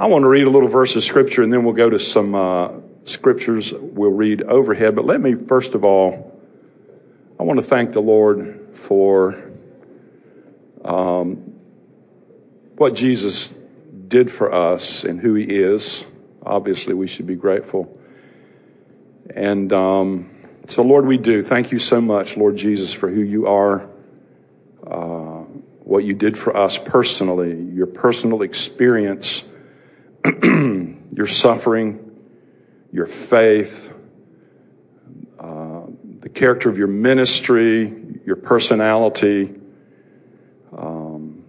I want to read a little verse of scripture and then we'll go to some uh, scriptures we'll read overhead. But let me, first of all, I want to thank the Lord for um, what Jesus did for us and who he is. Obviously, we should be grateful. And um, so, Lord, we do. Thank you so much, Lord Jesus, for who you are, uh, what you did for us personally, your personal experience, your suffering, your faith, uh, the character of your ministry, your personality, um,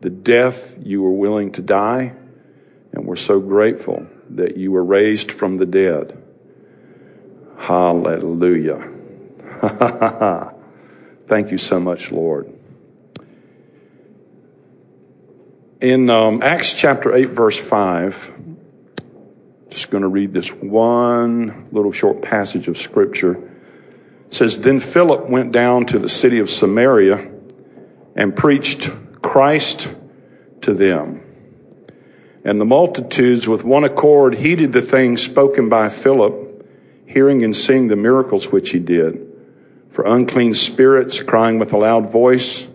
the death you were willing to die. And we're so grateful that you were raised from the dead. Hallelujah. Thank you so much, Lord. In um, Acts chapter 8, verse 5, just going to read this one little short passage of scripture. It says, Then Philip went down to the city of Samaria and preached Christ to them. And the multitudes with one accord heeded the things spoken by Philip hearing and seeing the miracles which he did. For unclean spirits, crying with a loud voice,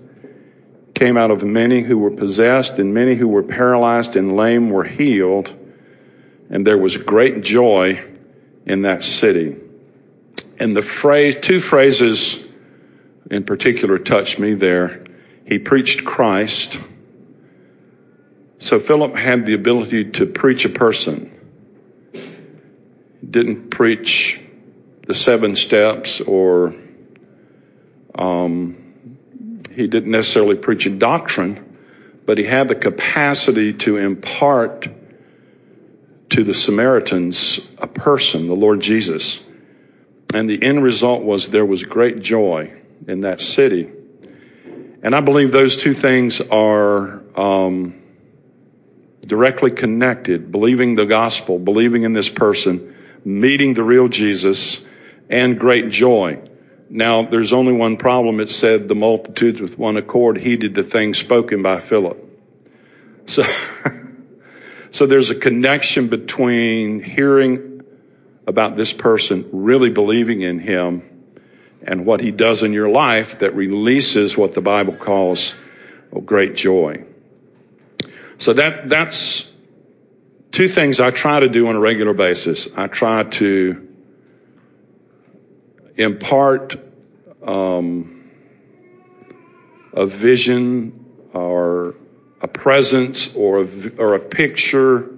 came out of many who were possessed, and many who were paralyzed and lame were healed. And there was great joy in that city. And the phrase, two phrases in particular touched me there. He preached Christ. So Philip had the ability to preach a person He didn't preach the seven steps or um, he didn't necessarily preach a doctrine, but he had the capacity to impart to the Samaritans a person, the Lord Jesus. And the end result was there was great joy in that city. And I believe those two things are um, directly connected believing the gospel, believing in this person, meeting the real Jesus, and great joy. Now, there's only one problem. It said the multitudes with one accord heeded the things spoken by Philip. So, so there's a connection between hearing about this person, really believing in him, and what he does in your life that releases what the Bible calls great joy. So that, that's two things I try to do on a regular basis. I try to impart um, a vision or a presence or a, or a picture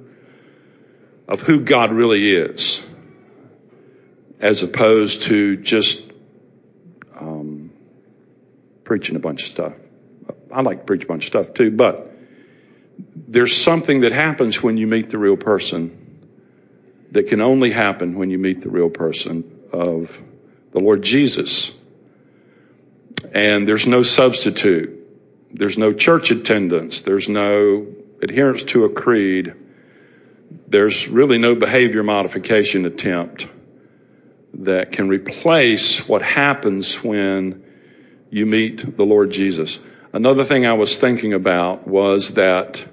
of who God really is, as opposed to just um, preaching a bunch of stuff. I like to preach a bunch of stuff too, but there's something that happens when you meet the real person that can only happen when you meet the real person of the Lord Jesus. And there's no substitute. There's no church attendance. There's no adherence to a creed. There's really no behavior modification attempt that can replace what happens when you meet the Lord Jesus. Another thing I was thinking about was that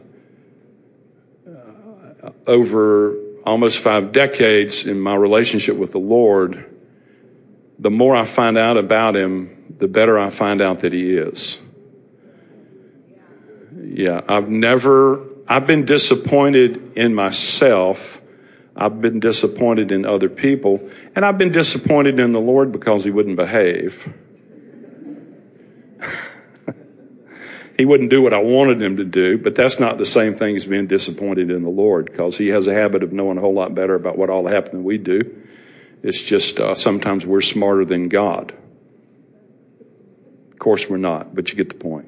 uh, over almost five decades in my relationship with the Lord, the more I find out about Him, the better I find out that He is. Yeah, I've never, I've been disappointed in myself. I've been disappointed in other people. And I've been disappointed in the Lord because He wouldn't behave. he wouldn't do what I wanted him to do, but that's not the same thing as being disappointed in the Lord because he has a habit of knowing a whole lot better about what all happened than we do. It's just uh, sometimes we're smarter than God. Of course, we're not, but you get the point.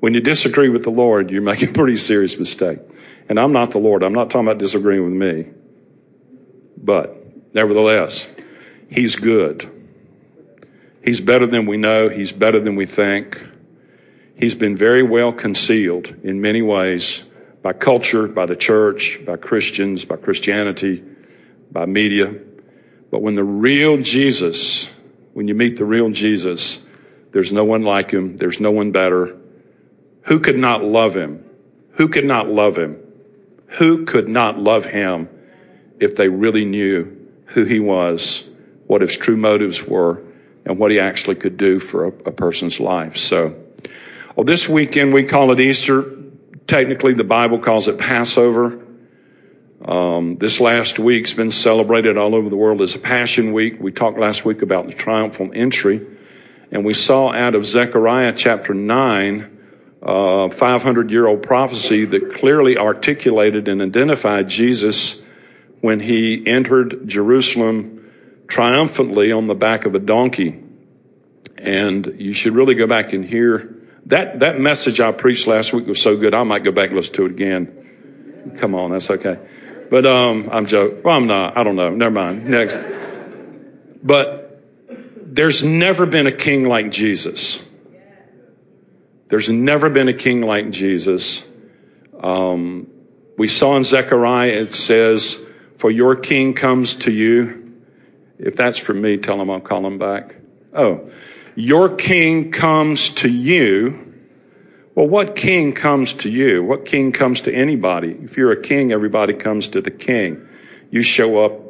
When you disagree with the Lord, you're making a pretty serious mistake. And I'm not the Lord. I'm not talking about disagreeing with me. But nevertheless, He's good. He's better than we know. He's better than we think. He's been very well concealed in many ways by culture, by the church, by Christians, by Christianity, by media. But when the real Jesus, when you meet the real Jesus, there's no one like him. There's no one better. Who could not love him? Who could not love him? Who could not love him if they really knew who he was, what his true motives were, and what he actually could do for a, a person's life? So, well, this weekend we call it Easter. Technically, the Bible calls it Passover. Um, this last week's been celebrated all over the world as a Passion Week. We talked last week about the triumphal entry, and we saw out of Zechariah chapter 9 uh, 500 year old prophecy that clearly articulated and identified Jesus when he entered Jerusalem triumphantly on the back of a donkey. And you should really go back and hear that, that message I preached last week was so good, I might go back and listen to it again. Come on, that's okay. But, um, I'm joking. Well, I'm not. I don't know. Never mind. Next. But there's never been a king like Jesus. There's never been a king like Jesus. Um, we saw in Zechariah, it says, For your king comes to you. If that's for me, tell him I'll call him back. Oh, your king comes to you. Well, what king comes to you? What king comes to anybody? If you're a king, everybody comes to the king. You show up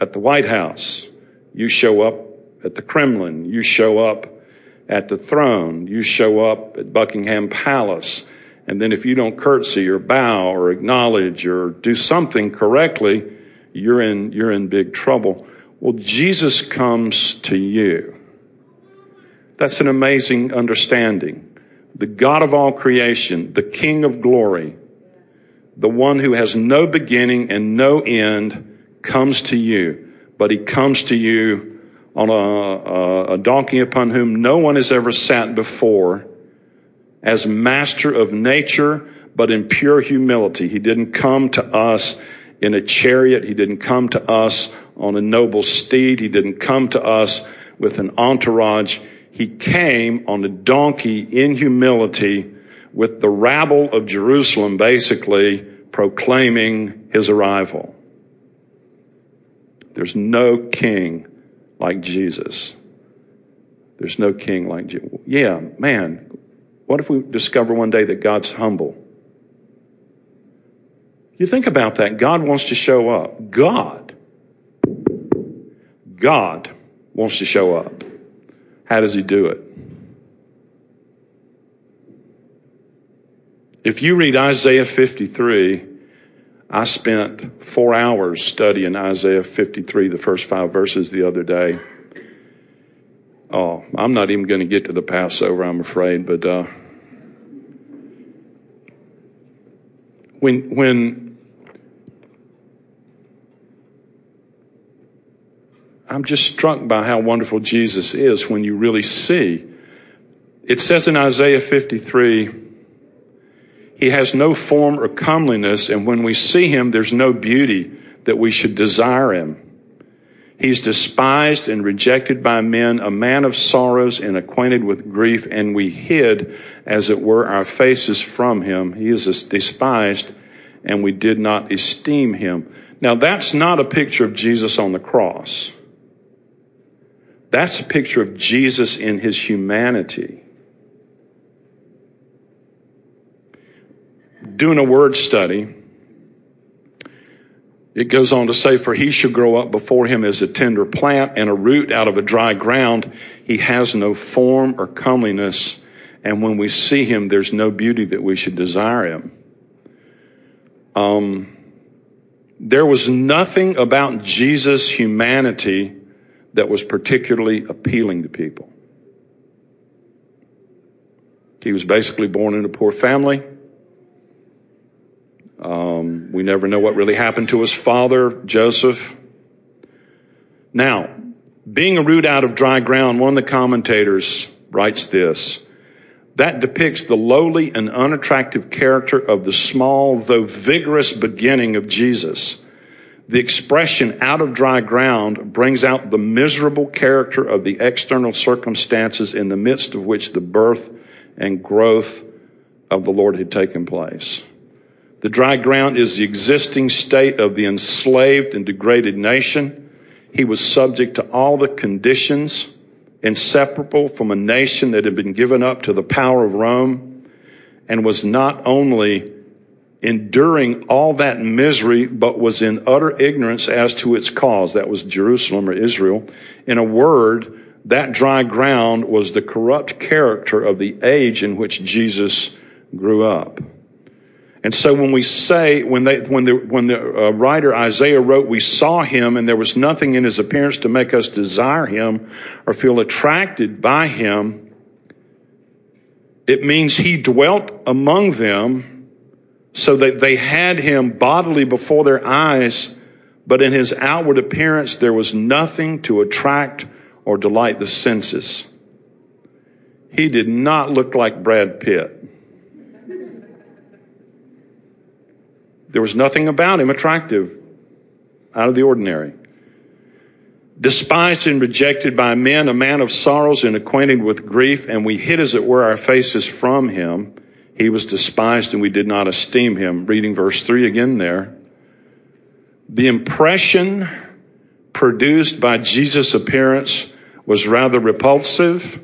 at the White House. You show up at the Kremlin. You show up at the throne. You show up at Buckingham Palace. And then if you don't curtsy or bow or acknowledge or do something correctly, you're in, you're in big trouble. Well, Jesus comes to you. That's an amazing understanding. The God of all creation, the King of glory, the one who has no beginning and no end comes to you, but he comes to you on a, a, a donkey upon whom no one has ever sat before as master of nature, but in pure humility. He didn't come to us in a chariot. He didn't come to us on a noble steed. He didn't come to us with an entourage. He came on a donkey in humility with the rabble of Jerusalem basically proclaiming his arrival. There's no king like Jesus. There's no king like Jesus. Yeah, man, what if we discover one day that God's humble? You think about that. God wants to show up. God. God wants to show up. How does he do it? If you read Isaiah 53, I spent four hours studying Isaiah 53, the first five verses the other day. Oh, I'm not even going to get to the Passover, I'm afraid, but uh, when when I'm just struck by how wonderful Jesus is when you really see. It says in Isaiah 53 he has no form or comeliness, and when we see him, there's no beauty that we should desire him. He's despised and rejected by men, a man of sorrows and acquainted with grief, and we hid, as it were, our faces from him. He is despised, and we did not esteem him. Now, that's not a picture of Jesus on the cross. That's a picture of Jesus in his humanity. doing a word study, it goes on to say, For he shall grow up before him as a tender plant and a root out of a dry ground. He has no form or comeliness. And when we see him, there's no beauty that we should desire him. Um, there was nothing about Jesus' humanity that was particularly appealing to people. He was basically born in a poor family. Um, we never know what really happened to his father, Joseph. Now, being a root out of dry ground, one of the commentators writes this that depicts the lowly and unattractive character of the small, though vigorous beginning of Jesus. The expression out of dry ground brings out the miserable character of the external circumstances in the midst of which the birth and growth of the Lord had taken place. The dry ground is the existing state of the enslaved and degraded nation. He was subject to all the conditions inseparable from a nation that had been given up to the power of Rome and was not only enduring all that misery, but was in utter ignorance as to its cause. That was Jerusalem or Israel. In a word, that dry ground was the corrupt character of the age in which Jesus grew up. And so when we say, when they, when the, when the uh, writer Isaiah wrote, we saw him and there was nothing in his appearance to make us desire him or feel attracted by him, it means he dwelt among them so that they had him bodily before their eyes, but in his outward appearance there was nothing to attract or delight the senses. He did not look like Brad Pitt. There was nothing about him attractive, out of the ordinary. Despised and rejected by men, a man of sorrows and acquainted with grief, and we hid as it were our faces from him. He was despised and we did not esteem him. Reading verse 3 again there. The impression produced by Jesus' appearance was rather repulsive.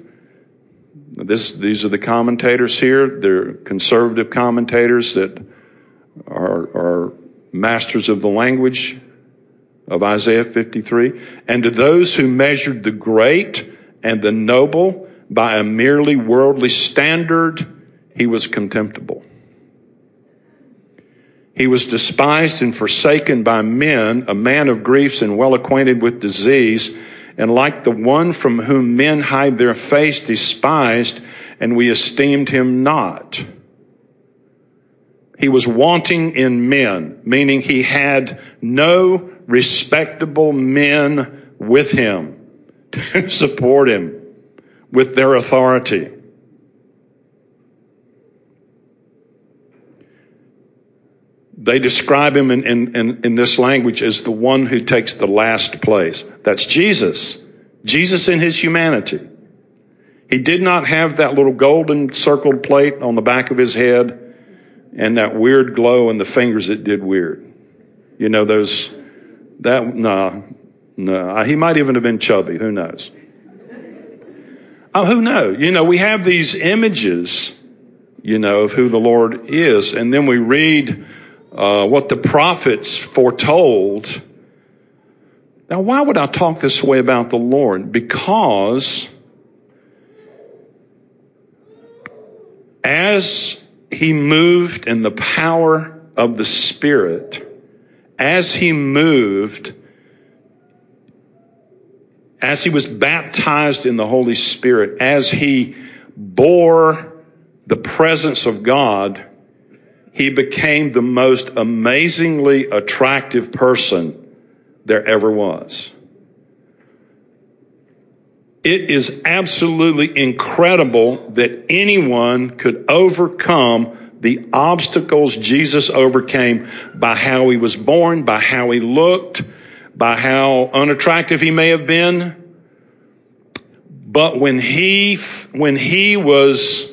This, these are the commentators here. They're conservative commentators that are, are masters of the language of Isaiah 53. And to those who measured the great and the noble by a merely worldly standard, he was contemptible. He was despised and forsaken by men, a man of griefs and well acquainted with disease, and like the one from whom men hide their face, despised, and we esteemed him not. He was wanting in men, meaning he had no respectable men with him to support him with their authority. They describe him in, in, in, in, this language as the one who takes the last place. That's Jesus. Jesus in his humanity. He did not have that little golden circled plate on the back of his head and that weird glow in the fingers that did weird. You know, those, that, no, no. Uh, he might even have been chubby. Who knows? Oh, who knows? You know, we have these images, you know, of who the Lord is, and then we read uh, what the prophets foretold. Now, why would I talk this way about the Lord? Because as he moved in the power of the Spirit, as he moved, as he was baptized in the Holy Spirit, as he bore the presence of God, he became the most amazingly attractive person there ever was. It is absolutely incredible that anyone could overcome the obstacles Jesus overcame by how he was born, by how he looked, by how unattractive he may have been. But when he, when he was,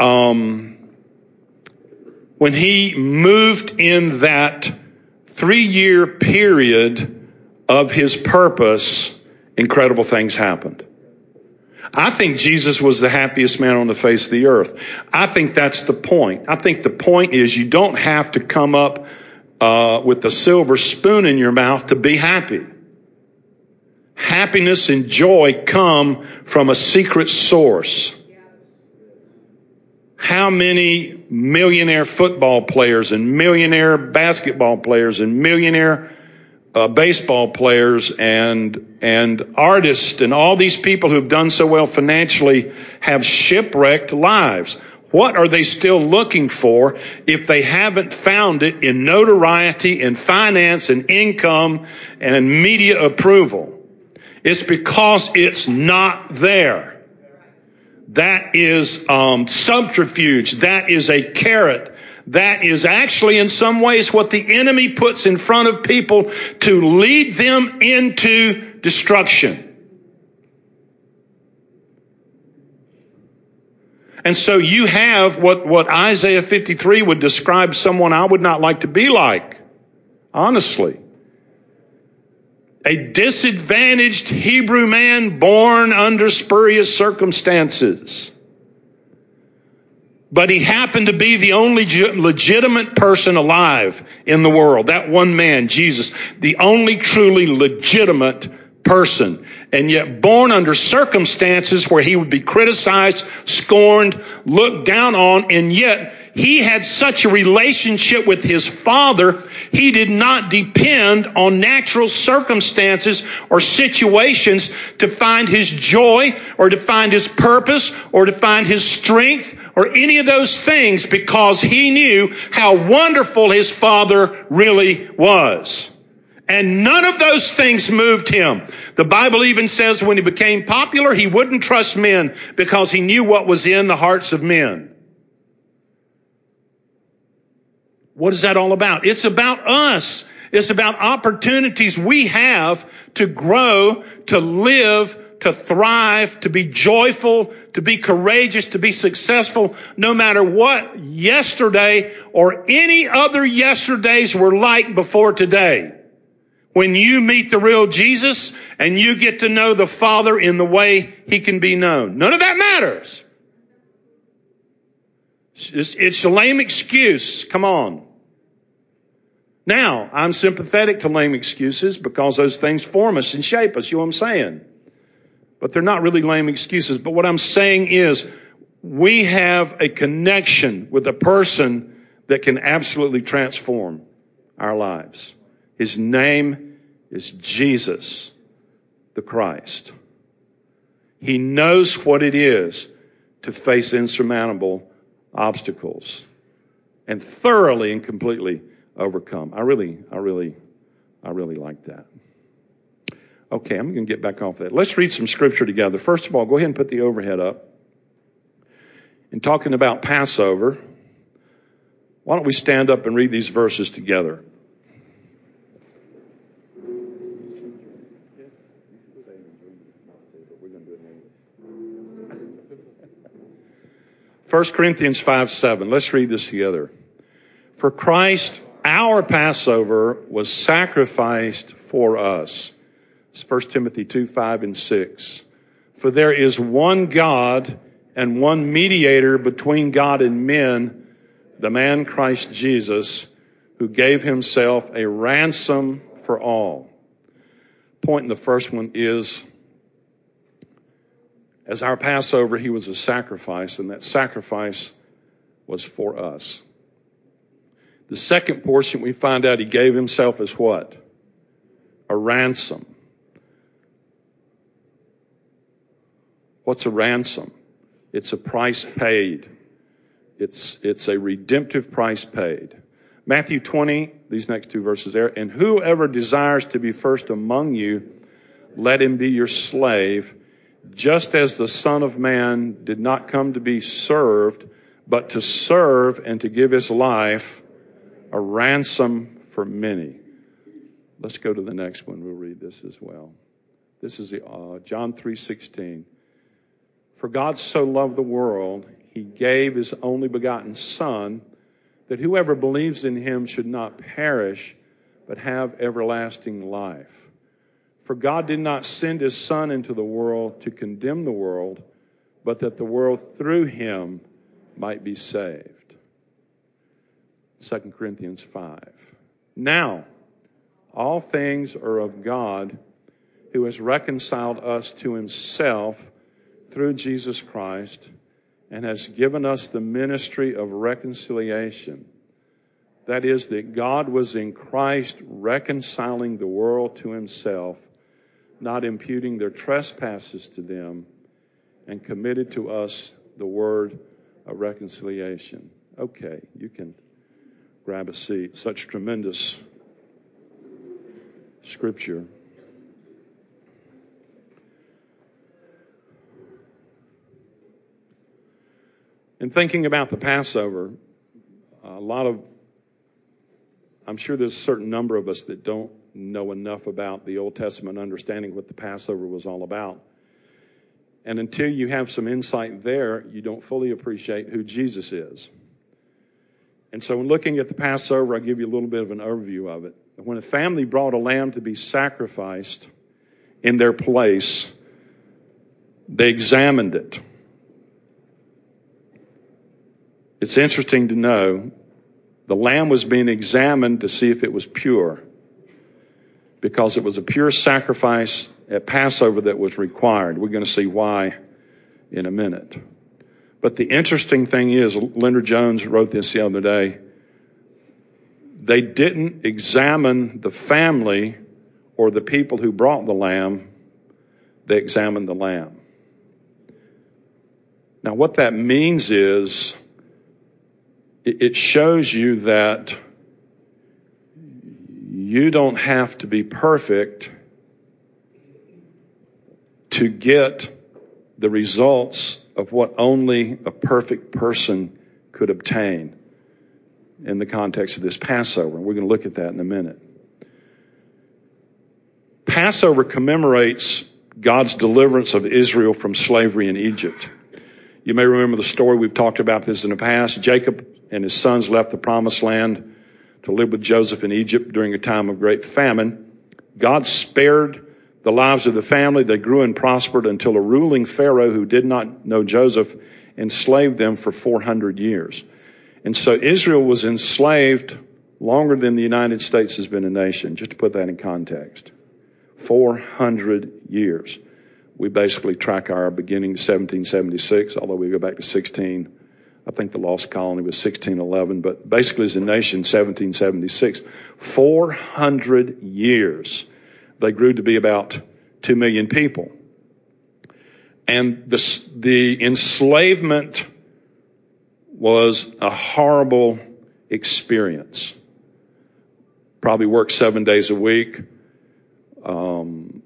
um, when he moved in that three year period of his purpose, incredible things happened. I think Jesus was the happiest man on the face of the earth. I think that's the point. I think the point is you don't have to come up uh, with a silver spoon in your mouth to be happy. Happiness and joy come from a secret source. How many millionaire football players and millionaire basketball players and millionaire uh, baseball players and and artists and all these people who've done so well financially have shipwrecked lives. What are they still looking for if they haven't found it in notoriety and finance and income and media approval? It's because it's not there. That is um, subterfuge. That is a carrot that is actually in some ways what the enemy puts in front of people to lead them into destruction. And so you have what, what Isaiah 53 would describe someone I would not like to be like. Honestly. A disadvantaged Hebrew man born under spurious circumstances but he happened to be the only legitimate person alive in the world. That one man, Jesus, the only truly legitimate person. And yet born under circumstances where he would be criticized, scorned, looked down on, and yet he had such a relationship with his father, he did not depend on natural circumstances or situations to find his joy or to find his purpose or to find his strength or any of those things because he knew how wonderful his father really was. And none of those things moved him. The Bible even says when he became popular, he wouldn't trust men because he knew what was in the hearts of men. What is that all about? It's about us. It's about opportunities we have to grow, to live, to thrive, to be joyful, to be courageous, to be successful, no matter what yesterday or any other yesterdays were like before today. When you meet the real Jesus and you get to know the Father in the way He can be known. None of that matters. It's, it's a lame excuse. Come on. Now, I'm sympathetic to lame excuses because those things form us and shape us. You know what I'm saying? But they're not really lame excuses. But what I'm saying is we have a connection with a person that can absolutely transform our lives. His name is Jesus the Christ. He knows what it is to face insurmountable obstacles and thoroughly and completely overcome. I really, I really, I really like that. Okay, I'm going to get back off that. Let's read some scripture together. First of all, go ahead and put the overhead up. In talking about Passover, why don't we stand up and read these verses together? 1 Corinthians 5 7. Let's read this together. For Christ our Passover was sacrificed for us. It's 1 Timothy 2, 5 and 6. For there is one God and one mediator between God and men, the man Christ Jesus, who gave himself a ransom for all. Point in the first one is as our Passover, he was a sacrifice, and that sacrifice was for us. The second portion we find out he gave himself as what? A ransom. What's a ransom? It's a price paid. It's, it's a redemptive price paid. Matthew 20, these next two verses there. And whoever desires to be first among you, let him be your slave, just as the Son of Man did not come to be served, but to serve and to give his life a ransom for many. Let's go to the next one. We'll read this as well. This is the, uh, John 3:16. For God so loved the world, he gave his only begotten son that whoever believes in him should not perish but have everlasting life. For God did not send his son into the world to condemn the world, but that the world through him might be saved. 2 Corinthians 5. Now, all things are of God who has reconciled us to himself through Jesus Christ and has given us the ministry of reconciliation. That is, that God was in Christ reconciling the world to himself, not imputing their trespasses to them, and committed to us the word of reconciliation. Okay, you can grab a seat. Such tremendous scripture. In thinking about the Passover, a lot of, I'm sure there's a certain number of us that don't know enough about the Old Testament understanding what the Passover was all about. And until you have some insight there, you don't fully appreciate who Jesus is. And so, in looking at the Passover, I'll give you a little bit of an overview of it. When a family brought a lamb to be sacrificed in their place, they examined it. it's interesting to know the lamb was being examined to see if it was pure because it was a pure sacrifice at Passover that was required. We're going to see why in a minute. But the interesting thing is, Linda Jones wrote this the other day. They didn't examine the family or the people who brought the lamb, they examined the lamb. Now, what that means is it shows you that you don't have to be perfect to get the results of what only a perfect person could obtain in the context of this Passover. And we're going to look at that in a minute. Passover commemorates God's deliverance of Israel from slavery in Egypt. You may remember the story, we've talked about this in the past. Jacob and his sons left the promised land to live with Joseph in Egypt during a time of great famine. God spared the lives of the family. They grew and prospered until a ruling Pharaoh who did not know Joseph enslaved them for 400 years. And so Israel was enslaved longer than the United States has been a nation, just to put that in context. 400 years. We basically track our beginning to 1776, although we go back to 16. I think the lost colony was 1611, but basically as a nation, 1776. 400 years they grew to be about 2 million people. And the, the enslavement was a horrible experience. Probably worked seven days a week. Um,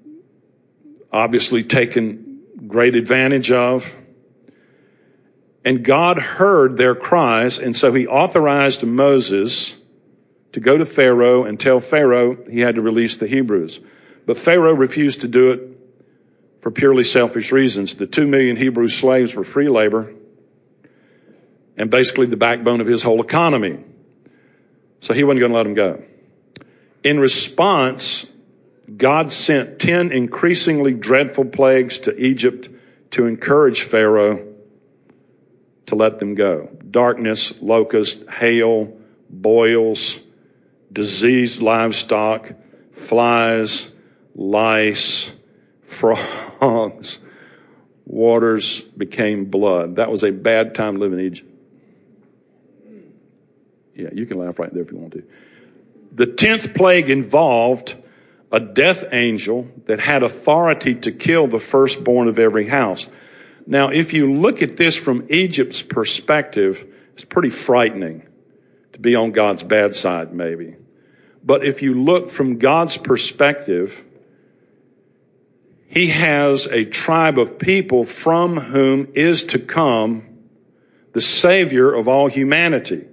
obviously taken great advantage of. And God heard their cries, and so he authorized Moses to go to Pharaoh and tell Pharaoh he had to release the Hebrews. But Pharaoh refused to do it for purely selfish reasons. The two million Hebrew slaves were free labor and basically the backbone of his whole economy. So he wasn't going to let them go. In response, God sent 10 increasingly dreadful plagues to Egypt to encourage Pharaoh to let them go. Darkness, locust, hail, boils, diseased livestock, flies, lice, frogs, waters became blood. That was a bad time living in Egypt. Yeah, you can laugh right there if you want to. The tenth plague involved a death angel that had authority to kill the firstborn of every house. Now, if you look at this from Egypt's perspective, it's pretty frightening to be on God's bad side, maybe. But if you look from God's perspective, he has a tribe of people from whom is to come the Savior of all humanity.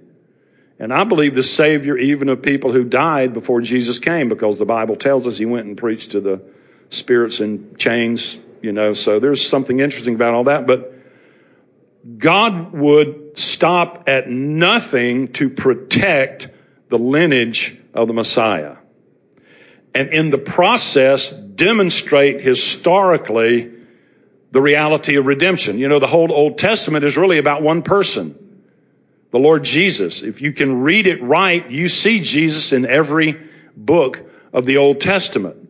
And I believe the Savior even of people who died before Jesus came because the Bible tells us he went and preached to the spirits in chains, you know, so there's something interesting about all that. But God would stop at nothing to protect the lineage of the Messiah and in the process demonstrate historically the reality of redemption. You know, the whole Old Testament is really about one person, the Lord Jesus. If you can read it right, you see Jesus in every book of the Old Testament.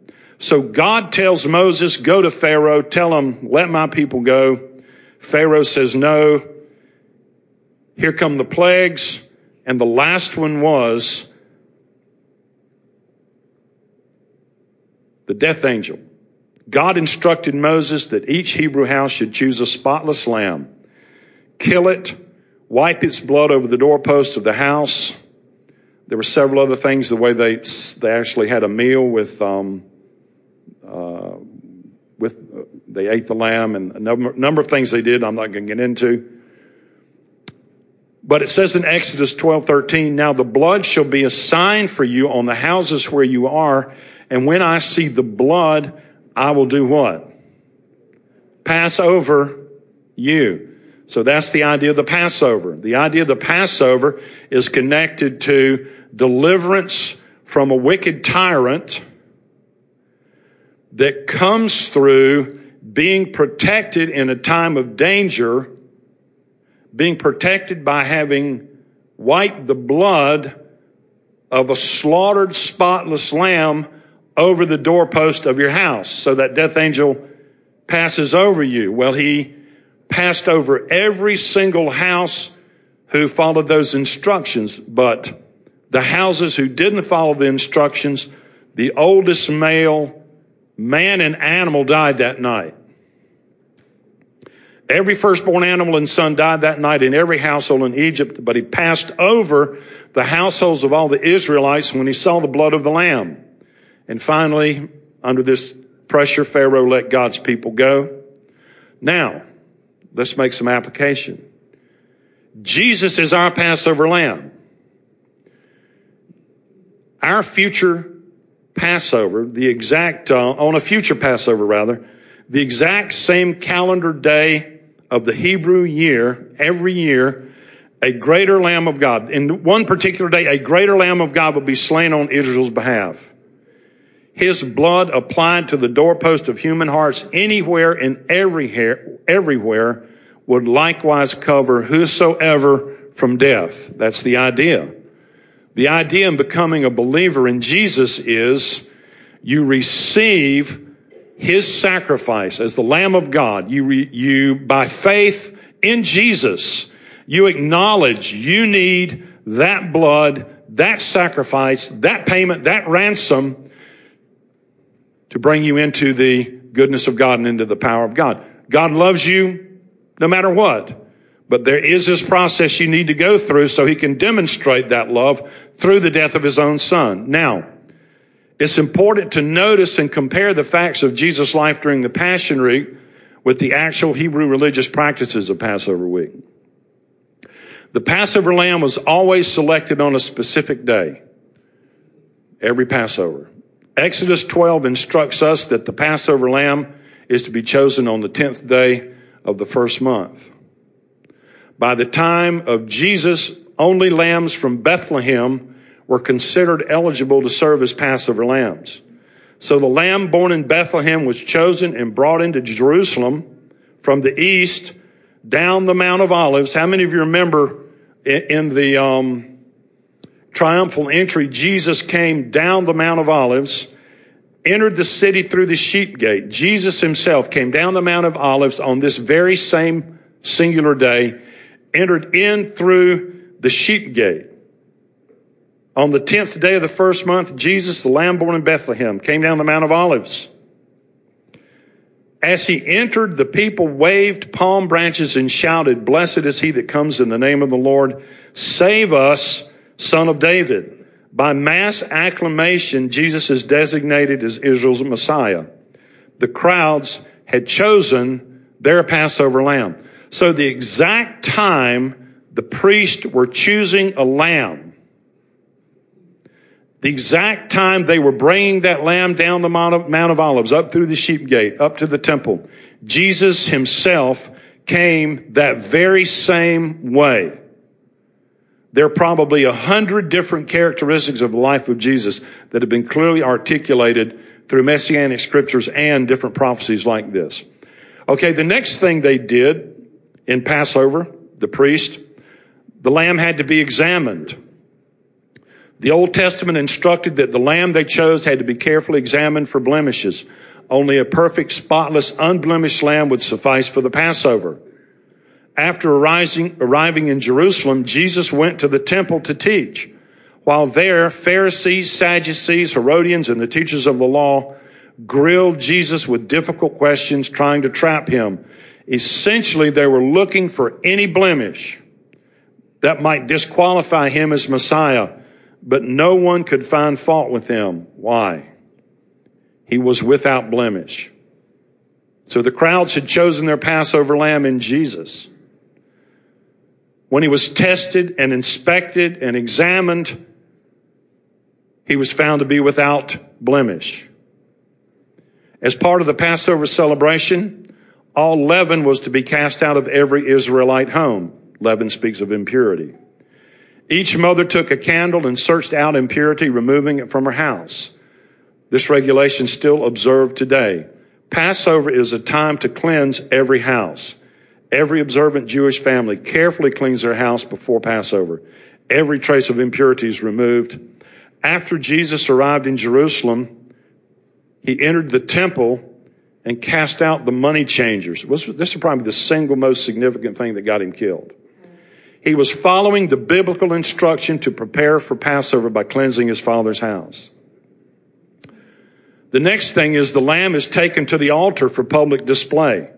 So God tells Moses, go to Pharaoh, tell him, let my people go. Pharaoh says no. Here come the plagues. And the last one was the death angel. God instructed Moses that each Hebrew house should choose a spotless lamb, kill it, wipe its blood over the doorpost of the house. There were several other things. The way they they actually had a meal with um, uh, with uh, they ate the lamb and a number, number of things they did. I'm not going to get into. But it says in Exodus 12, 13, now the blood shall be a sign for you on the houses where you are, and when I see the blood, I will do what? Pass over you. So that's the idea of the Passover. The idea of the Passover is connected to deliverance from a wicked tyrant that comes through being protected in a time of danger being protected by having wiped the blood of a slaughtered spotless lamb over the doorpost of your house so that death angel passes over you. Well, he passed over every single house who followed those instructions, but the houses who didn't follow the instructions, the oldest male, man and animal died that night. Every firstborn animal and son died that night in every household in Egypt, but he passed over the households of all the Israelites when he saw the blood of the lamb. And finally, under this pressure, Pharaoh let God's people go. Now, let's make some application. Jesus is our Passover lamb. Our future Passover, the exact, uh, on a future Passover rather, the exact same calendar day of the Hebrew year, every year, a greater Lamb of God. In one particular day, a greater Lamb of God will be slain on Israel's behalf. His blood applied to the doorpost of human hearts anywhere and every everywhere would likewise cover whosoever from death. That's the idea. The idea in becoming a believer in Jesus is you receive his sacrifice as the Lamb of God. You, re, you, by faith in Jesus, you acknowledge you need that blood, that sacrifice, that payment, that ransom to bring you into the goodness of God and into the power of God. God loves you no matter what. But there is this process you need to go through so he can demonstrate that love through the death of his own son. Now, it's important to notice and compare the facts of Jesus' life during the Passion Week with the actual Hebrew religious practices of Passover week. The Passover lamb was always selected on a specific day, every Passover. Exodus 12 instructs us that the Passover lamb is to be chosen on the 10th day of the first month. By the time of Jesus, only lambs from Bethlehem were considered eligible to serve as Passover lambs. So the lamb born in Bethlehem was chosen and brought into Jerusalem from the east down the Mount of Olives. How many of you remember in the um, triumphal entry, Jesus came down the Mount of Olives, entered the city through the sheep gate. Jesus himself came down the Mount of Olives on this very same singular day entered in through the sheep gate. On the tenth day of the first month, Jesus, the lamb born in Bethlehem, came down the Mount of Olives. As he entered, the people waved palm branches and shouted, Blessed is he that comes in the name of the Lord. Save us, son of David. By mass acclamation, Jesus is designated as Israel's Messiah. The crowds had chosen their Passover lamb. So the exact time the priests were choosing a lamb, the exact time they were bringing that lamb down the Mount of, Mount of Olives, up through the sheep gate, up to the temple, Jesus himself came that very same way. There are probably a hundred different characteristics of the life of Jesus that have been clearly articulated through messianic scriptures and different prophecies like this. Okay, the next thing they did in Passover, the priest, the lamb had to be examined. The Old Testament instructed that the lamb they chose had to be carefully examined for blemishes. Only a perfect, spotless, unblemished lamb would suffice for the Passover. After arriving in Jerusalem, Jesus went to the temple to teach. While there, Pharisees, Sadducees, Herodians, and the teachers of the law grilled Jesus with difficult questions, trying to trap him. Essentially, they were looking for any blemish that might disqualify him as Messiah, but no one could find fault with him. Why? He was without blemish. So the crowds had chosen their Passover lamb in Jesus. When he was tested and inspected and examined, he was found to be without blemish. As part of the Passover celebration, all leaven was to be cast out of every Israelite home. Leaven speaks of impurity. Each mother took a candle and searched out impurity, removing it from her house. This regulation still observed today. Passover is a time to cleanse every house. Every observant Jewish family carefully cleans their house before Passover. Every trace of impurity is removed. After Jesus arrived in Jerusalem, he entered the temple and cast out the money changers. This is probably the single most significant thing that got him killed. He was following the biblical instruction to prepare for Passover by cleansing his father's house. The next thing is the lamb is taken to the altar for public display.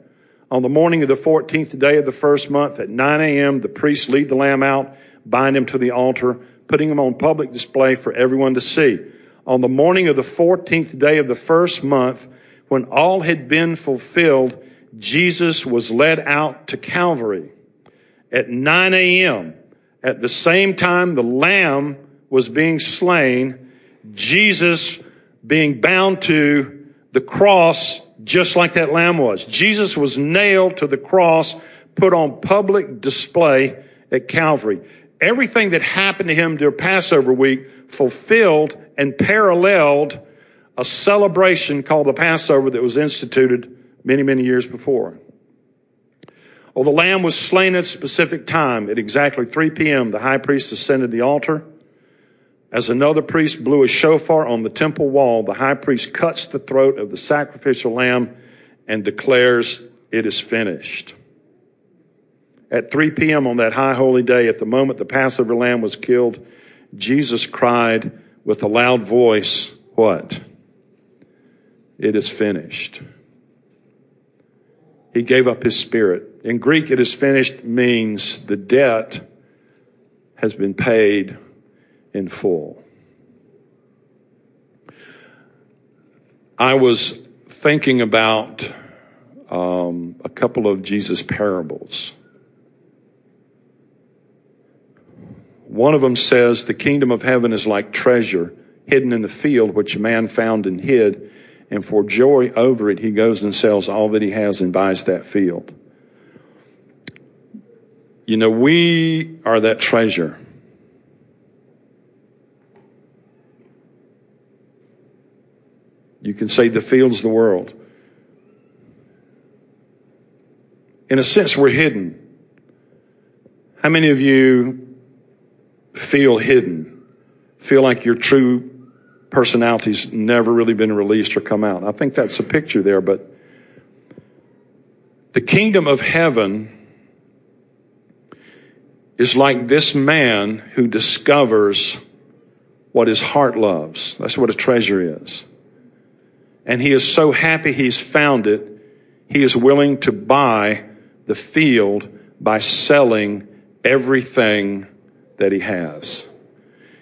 On the morning of the 14th day of the first month at 9 a.m., the priests lead the lamb out, bind him to the altar, putting him on public display for everyone to see. On the morning of the 14th day of the first month, when all had been fulfilled, Jesus was led out to Calvary at 9 a.m. At the same time the lamb was being slain, Jesus being bound to the cross just like that lamb was. Jesus was nailed to the cross, put on public display at Calvary. Everything that happened to him during Passover week fulfilled and paralleled a celebration called the Passover that was instituted many, many years before. Well, the lamb was slain at a specific time. At exactly 3 p.m., the high priest ascended the altar. As another priest blew a shofar on the temple wall, the high priest cuts the throat of the sacrificial lamb and declares, It is finished. At 3 p.m. on that high holy day, at the moment the Passover lamb was killed, Jesus cried with a loud voice, What? It is finished. He gave up his spirit. In Greek, it is finished means the debt has been paid in full. I was thinking about um, a couple of Jesus' parables. One of them says, The kingdom of heaven is like treasure hidden in the field, which a man found and hid and for joy over it, he goes and sells all that he has and buys that field. You know, we are that treasure. You can say the field's the world. In a sense, we're hidden. How many of you feel hidden? Feel like your true personality's never really been released or come out. I think that's a picture there, but the kingdom of heaven is like this man who discovers what his heart loves. That's what a treasure is. And he is so happy he's found it, he is willing to buy the field by selling everything that he has.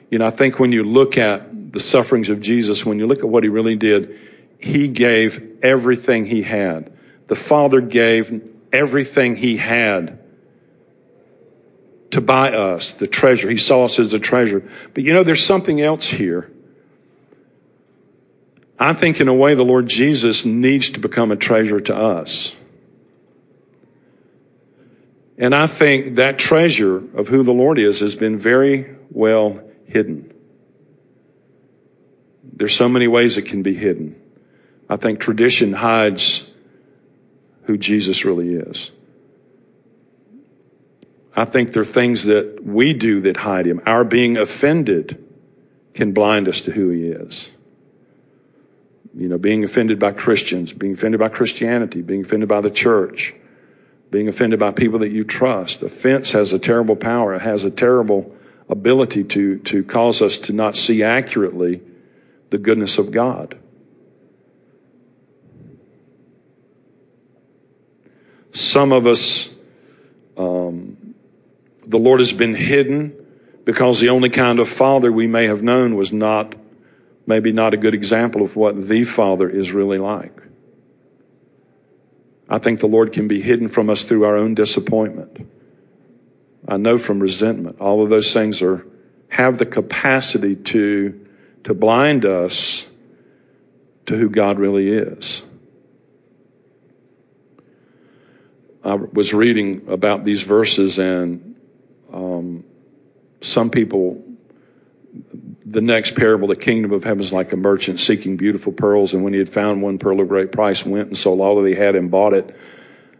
You know, I think when you look at the sufferings of Jesus, when you look at what he really did, he gave everything he had. The Father gave everything he had to buy us the treasure. He saw us as a treasure. But you know, there's something else here. I think in a way the Lord Jesus needs to become a treasure to us. And I think that treasure of who the Lord is has been very well hidden. There's so many ways it can be hidden. I think tradition hides who Jesus really is. I think there are things that we do that hide him. Our being offended can blind us to who he is. You know, being offended by Christians, being offended by Christianity, being offended by the church, being offended by people that you trust. Offense has a terrible power. It has a terrible ability to, to cause us to not see accurately the goodness of God. Some of us, um, the Lord has been hidden because the only kind of father we may have known was not, maybe not a good example of what the father is really like. I think the Lord can be hidden from us through our own disappointment. I know from resentment. All of those things are, have the capacity to to blind us to who God really is. I was reading about these verses, and um, some people, the next parable, the kingdom of heaven is like a merchant seeking beautiful pearls, and when he had found one pearl of great price, went and sold all that he had and bought it.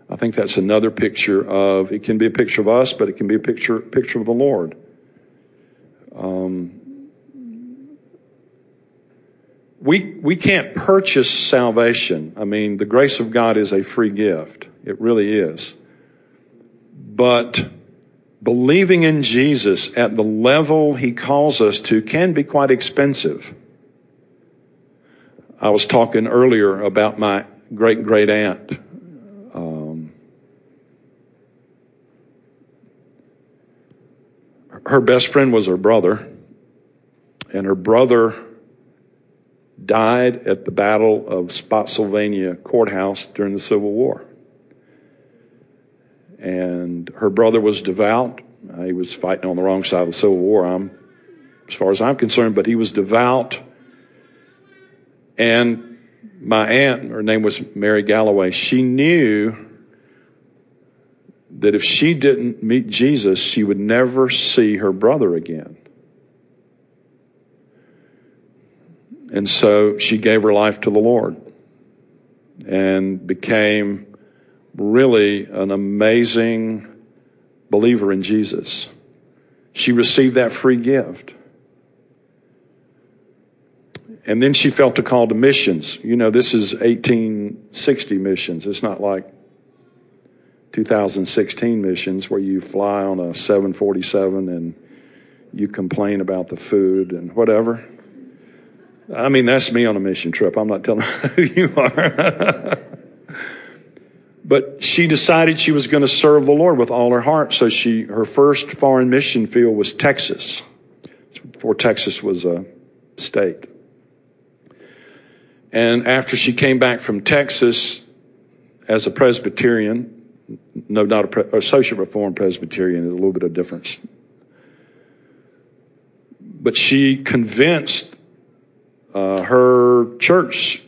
I think that's another picture of, it can be a picture of us, but it can be a picture, picture of the Lord. Um, we, we can't purchase salvation. I mean, the grace of God is a free gift. It really is. But believing in Jesus at the level he calls us to can be quite expensive. I was talking earlier about my great great aunt. Um, her best friend was her brother, and her brother died at the Battle of Spotsylvania Courthouse during the Civil War. And her brother was devout. Uh, he was fighting on the wrong side of the Civil War, I'm, as far as I'm concerned, but he was devout. And my aunt, her name was Mary Galloway, she knew that if she didn't meet Jesus, she would never see her brother again. And so she gave her life to the Lord and became really an amazing believer in Jesus. She received that free gift. And then she felt a call to missions. You know, this is 1860 missions. It's not like 2016 missions where you fly on a 747 and you complain about the food and whatever. I mean, that's me on a mission trip. I'm not telling who you are. but she decided she was going to serve the Lord with all her heart. So she, her first foreign mission field was Texas, before Texas was a state. And after she came back from Texas as a Presbyterian, no, not a pre- associate reformed Presbyterian, a little bit of difference. But she convinced uh, her church,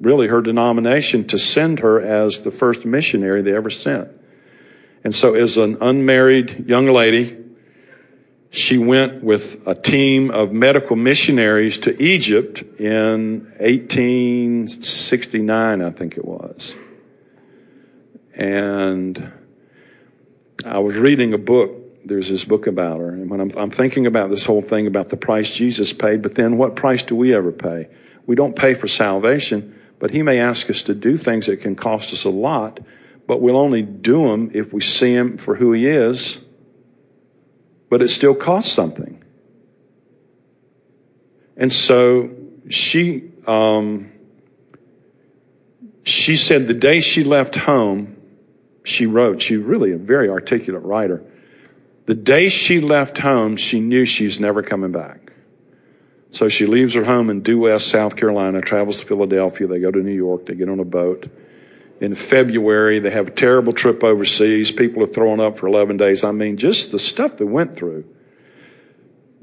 really her denomination, to send her as the first missionary they ever sent. And so, as an unmarried young lady, she went with a team of medical missionaries to Egypt in 1869, I think it was. And I was reading a book there's this book about her. And when I'm, I'm thinking about this whole thing about the price Jesus paid, but then what price do we ever pay? We don't pay for salvation, but He may ask us to do things that can cost us a lot, but we'll only do them if we see Him for who He is, but it still costs something. And so she, um, she said the day she left home, she wrote, she's really a very articulate writer. The day she left home, she knew she's never coming back. So she leaves her home in Due West, South Carolina, travels to Philadelphia. They go to New York. They get on a boat. In February, they have a terrible trip overseas. People are throwing up for 11 days. I mean, just the stuff they went through.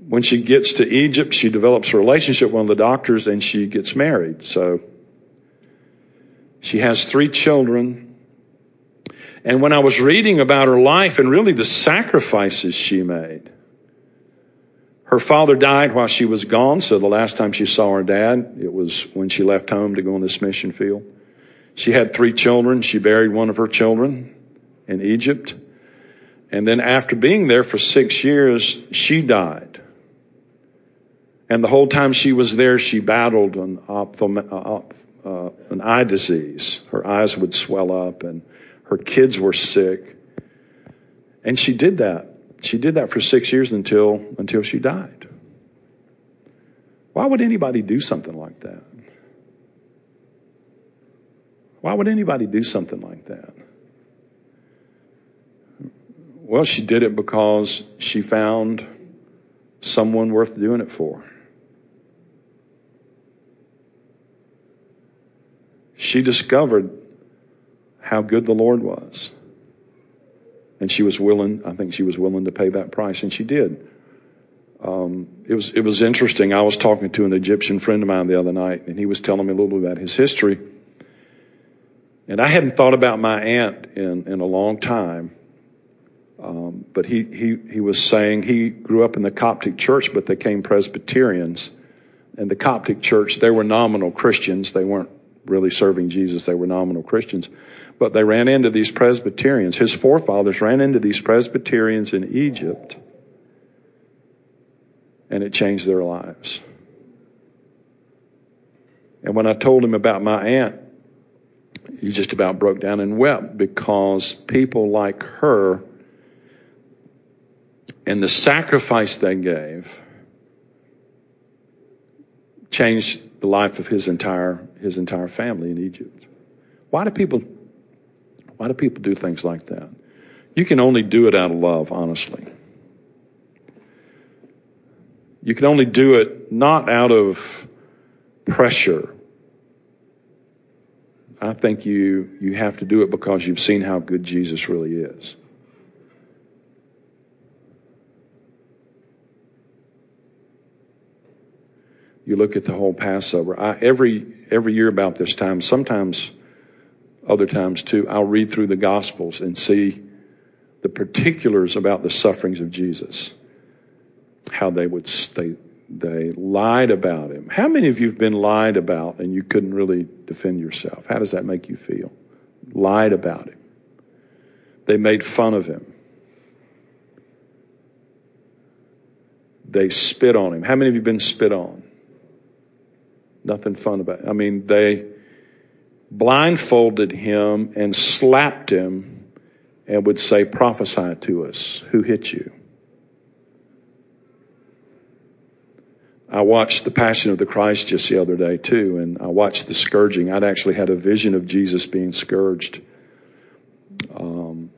When she gets to Egypt, she develops a relationship with one of the doctors and she gets married. So she has three children. And when I was reading about her life and really the sacrifices she made, her father died while she was gone, so the last time she saw her dad, it was when she left home to go on this mission field. She had three children. She buried one of her children in Egypt. And then after being there for six years, she died. And the whole time she was there, she battled an, ophthalm- uh, uh, an eye disease. Her eyes would swell up and her kids were sick. And she did that. She did that for six years until, until she died. Why would anybody do something like that? Why would anybody do something like that? Well, she did it because she found someone worth doing it for. She discovered how good the Lord was. And she was willing, I think she was willing to pay that price, and she did. Um, it was it was interesting. I was talking to an Egyptian friend of mine the other night, and he was telling me a little bit about his history. And I hadn't thought about my aunt in, in a long time. Um, but he, he, he was saying he grew up in the Coptic church, but they came Presbyterians. And the Coptic church, they were nominal Christians. They weren't really serving Jesus, they were nominal Christians. But they ran into these Presbyterians. His forefathers ran into these Presbyterians in Egypt, and it changed their lives. And when I told him about my aunt, he just about broke down and wept because people like her and the sacrifice they gave changed the life of his entire his entire family in Egypt. Why do people why do people do things like that? You can only do it out of love, honestly. You can only do it not out of pressure. I think you you have to do it because you've seen how good Jesus really is. You look at the whole Passover. I, every every year about this time, sometimes other times too, I'll read through the Gospels and see the particulars about the sufferings of Jesus. How they would they they lied about him. How many of you have been lied about and you couldn't really defend yourself? How does that make you feel? Lied about him. They made fun of him. They spit on him. How many of you have been spit on? Nothing fun about it. I mean, they blindfolded him and slapped him and would say, Prophesy to us. Who hit you? I watched the Passion of the Christ just the other day, too, and I watched the scourging. I'd actually had a vision of Jesus being scourged. Um,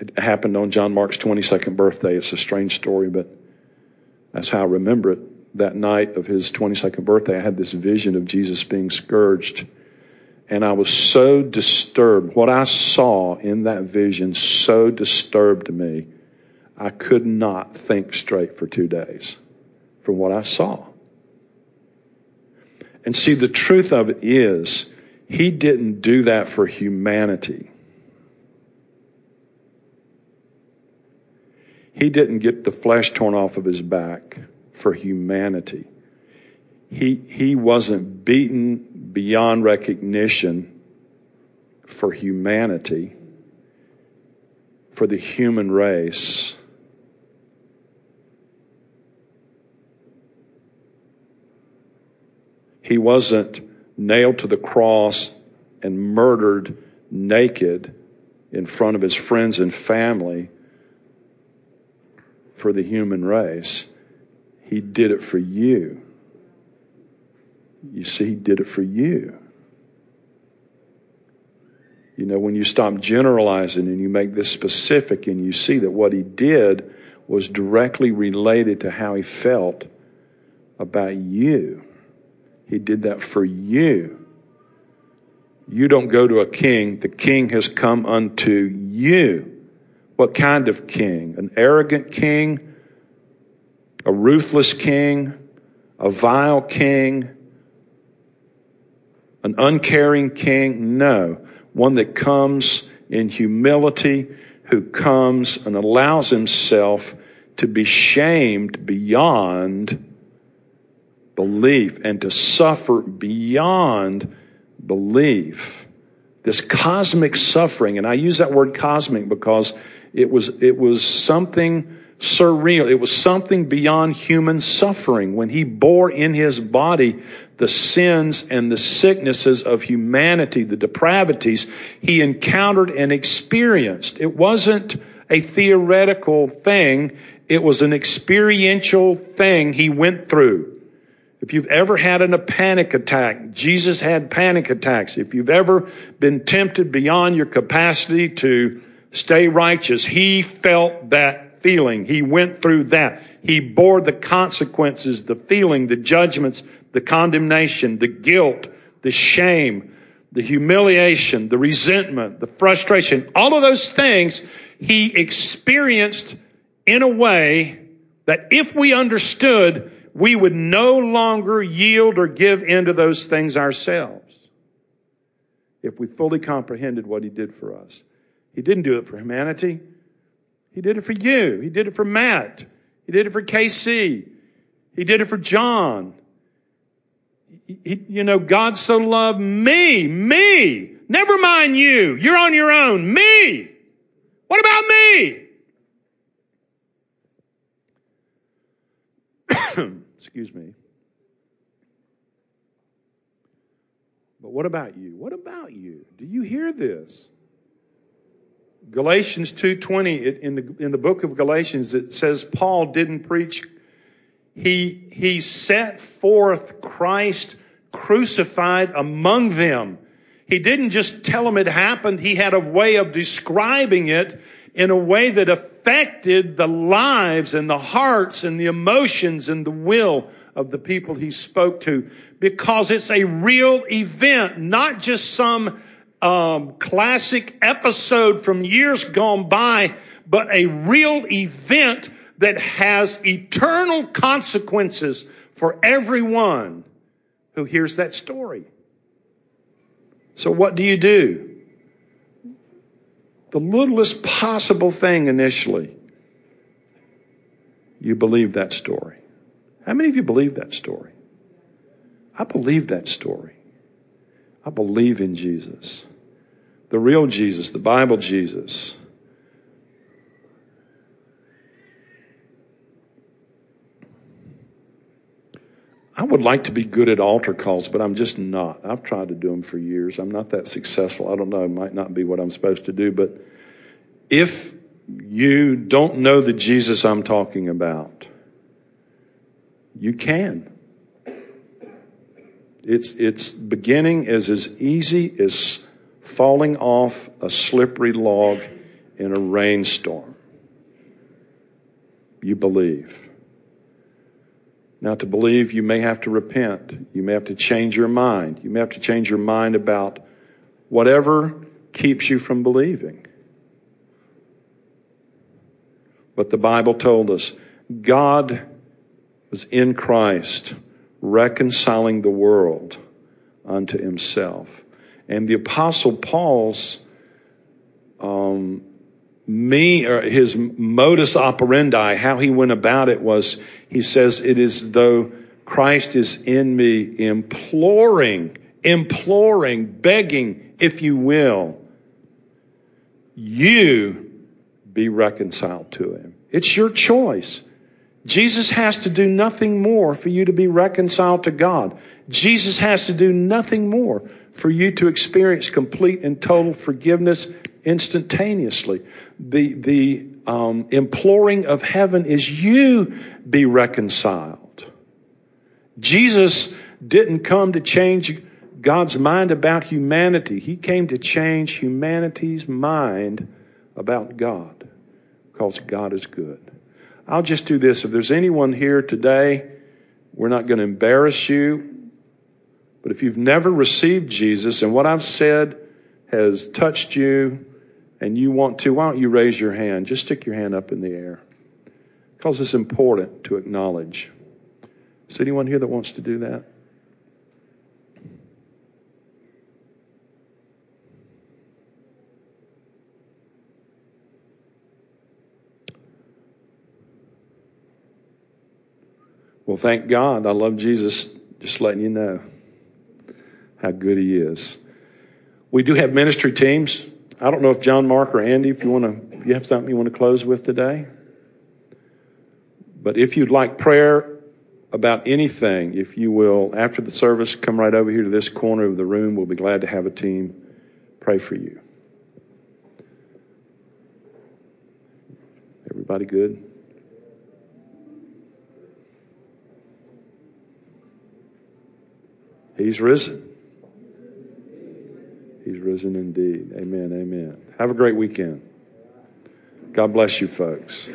it happened on John Mark's 22nd birthday. It's a strange story, but that's how I remember it that night of his 22nd birthday, I had this vision of Jesus being scourged. And I was so disturbed. What I saw in that vision so disturbed me, I could not think straight for two days from what I saw. And see, the truth of it is, he didn't do that for humanity. He didn't get the flesh torn off of his back for humanity. He, he wasn't beaten beyond recognition for humanity, for the human race. He wasn't nailed to the cross and murdered naked in front of his friends and family for the human race. He did it for you. You see, He did it for you. You know, when you stop generalizing and you make this specific and you see that what He did was directly related to how He felt about you, He did that for you. You don't go to a king, the king has come unto you. What kind of king? An arrogant king? a ruthless king, a vile king, uncaring king. No, one that comes in humility, who comes and allows himself to be shamed beyond belief and to suffer beyond belief. This cosmic suffering, and I use that word cosmic because it was, it was something surreal. It was something beyond human suffering when he bore in his body the sins and the sicknesses of humanity, the depravities he encountered and experienced. It wasn't a theoretical thing. It was an experiential thing he went through. If you've ever had a panic attack, Jesus had panic attacks. If you've ever been tempted beyond your capacity to stay righteous, he felt that feeling. He went through that. He bore the consequences, the feeling, the judgments, the condemnation, the guilt, the shame, the humiliation, the resentment, the frustration, all of those things he experienced in a way that if we understood, we would no longer yield or give into those things ourselves. If we fully comprehended what he did for us. He didn't do it for humanity. He did it for you. He did it for Matt. He did it for KC. He did it for John. You know, God so loved me, me, Never mind you. You're on your own. Me. What about me? Excuse me. But what about you? What about you? Do you hear this? Galatians 2:20 in the in the book of Galatians it says Paul didn't preach he he set forth Christ crucified among them. He didn't just tell them it happened, he had a way of describing it in a way that affected the lives and the hearts and the emotions and the will of the people he spoke to because it's a real event, not just some um, classic episode from years gone by, but a real event that has eternal consequences for everyone who hears that story. So, what do you do? The littlest possible thing initially, you believe that story. How many of you believe that story? I believe that story. I believe in Jesus. The real Jesus, the Bible Jesus. I would like to be good at altar calls, but I'm just not. I've tried to do them for years. I'm not that successful. I don't know. It might not be what I'm supposed to do, but if you don't know the Jesus I'm talking about, you can. It's, it's beginning is as easy as falling off a slippery log in a rainstorm. You believe. Now, to believe, you may have to repent. You may have to change your mind. You may have to change your mind about whatever keeps you from believing. But the Bible told us God was in Christ reconciling the world unto himself. And the Apostle Paul's um, me or his modus operandi, how he went about it was he says it is though Christ is in me imploring, imploring, begging, if you will, you be reconciled to him. It's your choice. Jesus has to do nothing more for you to be reconciled to God. Jesus has to do nothing more for you to experience complete and total forgiveness instantaneously. The, the um, imploring of heaven is you be reconciled. Jesus didn't come to change God's mind about humanity. He came to change humanity's mind about God because God is good. I'll just do this. If there's anyone here today, we're not going to embarrass you. But if you've never received Jesus and what I've said has touched you and you want to, why don't you raise your hand? Just stick your hand up in the air. Because it's important to acknowledge. Is anyone here that wants to do that? Well, thank God. I love Jesus. Just letting you know how good He is. We do have ministry teams. I don't know if John, Mark, or Andy, if you want to, if you have something you want to close with today. But if you'd like prayer about anything, if you will, after the service, come right over here to this corner of the room. We'll be glad to have a team pray for you. Everybody good? He's risen. He's risen indeed. Amen. Amen. Have a great weekend. God bless you, folks.